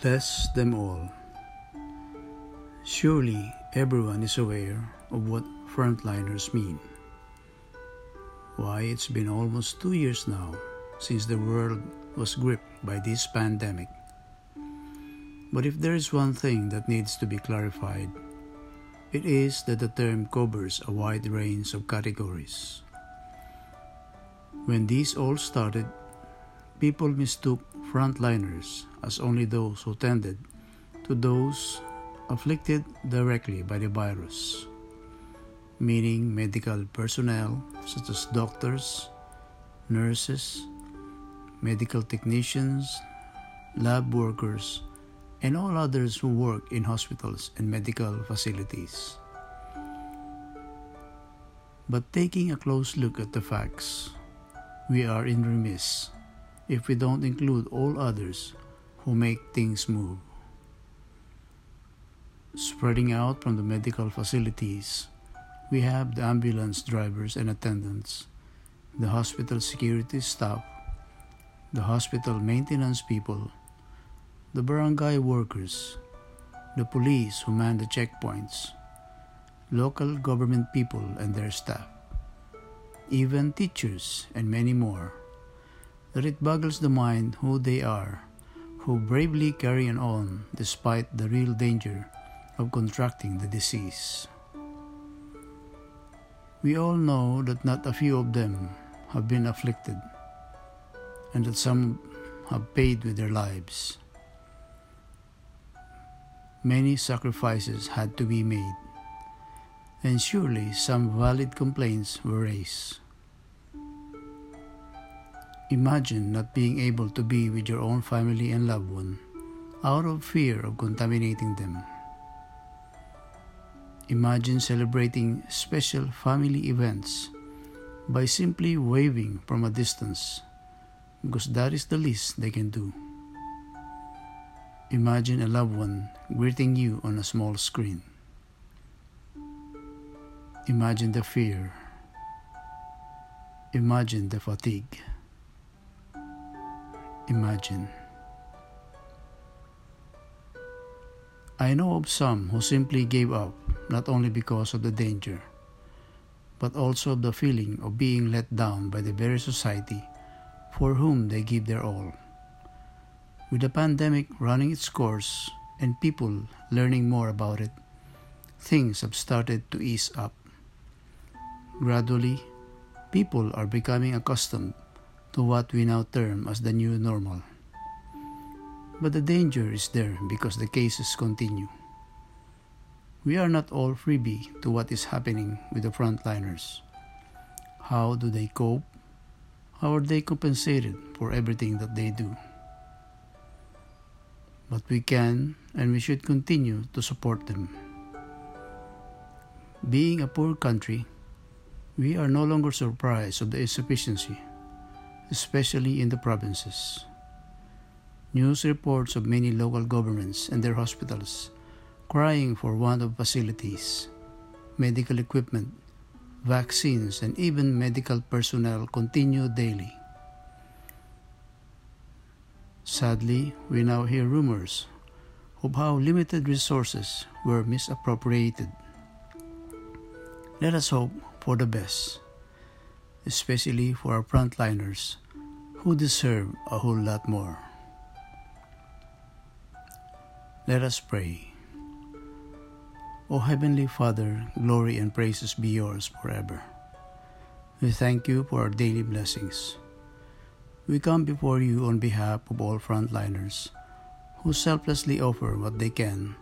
Bless them all. Surely everyone is aware of what frontliners mean. Why, it's been almost two years now since the world was gripped by this pandemic. But if there is one thing that needs to be clarified, it is that the term covers a wide range of categories. When these all started, people mistook frontliners as only those who tended to those afflicted directly by the virus, meaning medical personnel such as doctors, nurses, medical technicians, lab workers, and all others who work in hospitals and medical facilities. But taking a close look at the facts, we are in remiss if we don't include all others who make things move. Spreading out from the medical facilities, we have the ambulance drivers and attendants, the hospital security staff, the hospital maintenance people, the barangay workers, the police who man the checkpoints, local government people and their staff, even teachers and many more that it boggles the mind who they are, who bravely carry on despite the real danger of contracting the disease. We all know that not a few of them have been afflicted, and that some have paid with their lives. Many sacrifices had to be made, and surely some valid complaints were raised. Imagine not being able to be with your own family and loved one out of fear of contaminating them. Imagine celebrating special family events by simply waving from a distance because that is the least they can do. Imagine a loved one greeting you on a small screen. Imagine the fear. Imagine the fatigue imagine. I know of some who simply gave up not only because of the danger, but also of the feeling of being let down by the very society for whom they give their all. With the pandemic running its course and people learning more about it, things have started to ease up. Gradually, people are becoming accustomed to what we now term as the new normal. But the danger is there because the cases continue. We are not all freebie to what is happening with the frontliners. How do they cope? How are they compensated for everything that they do? But we can and we should continue to support them. Being a poor country, we are no longer surprised of the insufficiency especially in the provinces. News reports of many local governments and their hospitals crying for want of facilities, medical equipment, vaccines, and even medical personnel continue daily. Sadly, we now hear rumors of how limited resources were misappropriated. Let us hope for the best, especially for our frontliners who deserve a whole lot more. Let us pray. O Heavenly Father, glory and praises be yours forever. We thank you for our daily blessings. We come before you on behalf of all frontliners who selflessly offer what they can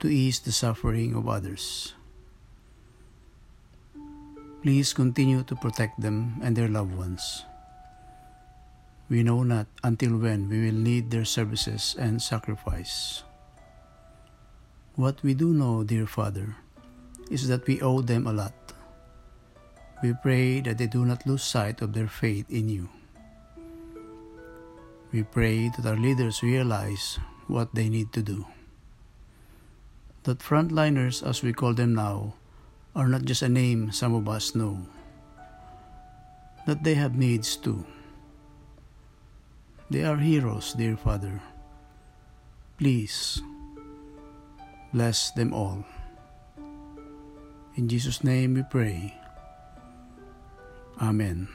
to ease the suffering of others. Please continue to protect them and their loved ones. We know not until when we will need their services and sacrifice. What we do know, dear Father, is that we owe them a lot. We pray that they do not lose sight of their faith in you. We pray that our leaders realize what they need to do. That frontliners, as we call them now, are not just a name some of us know. That they have needs too. They are heroes, dear Father. please bless them all. In Jesus' name we pray. Amen.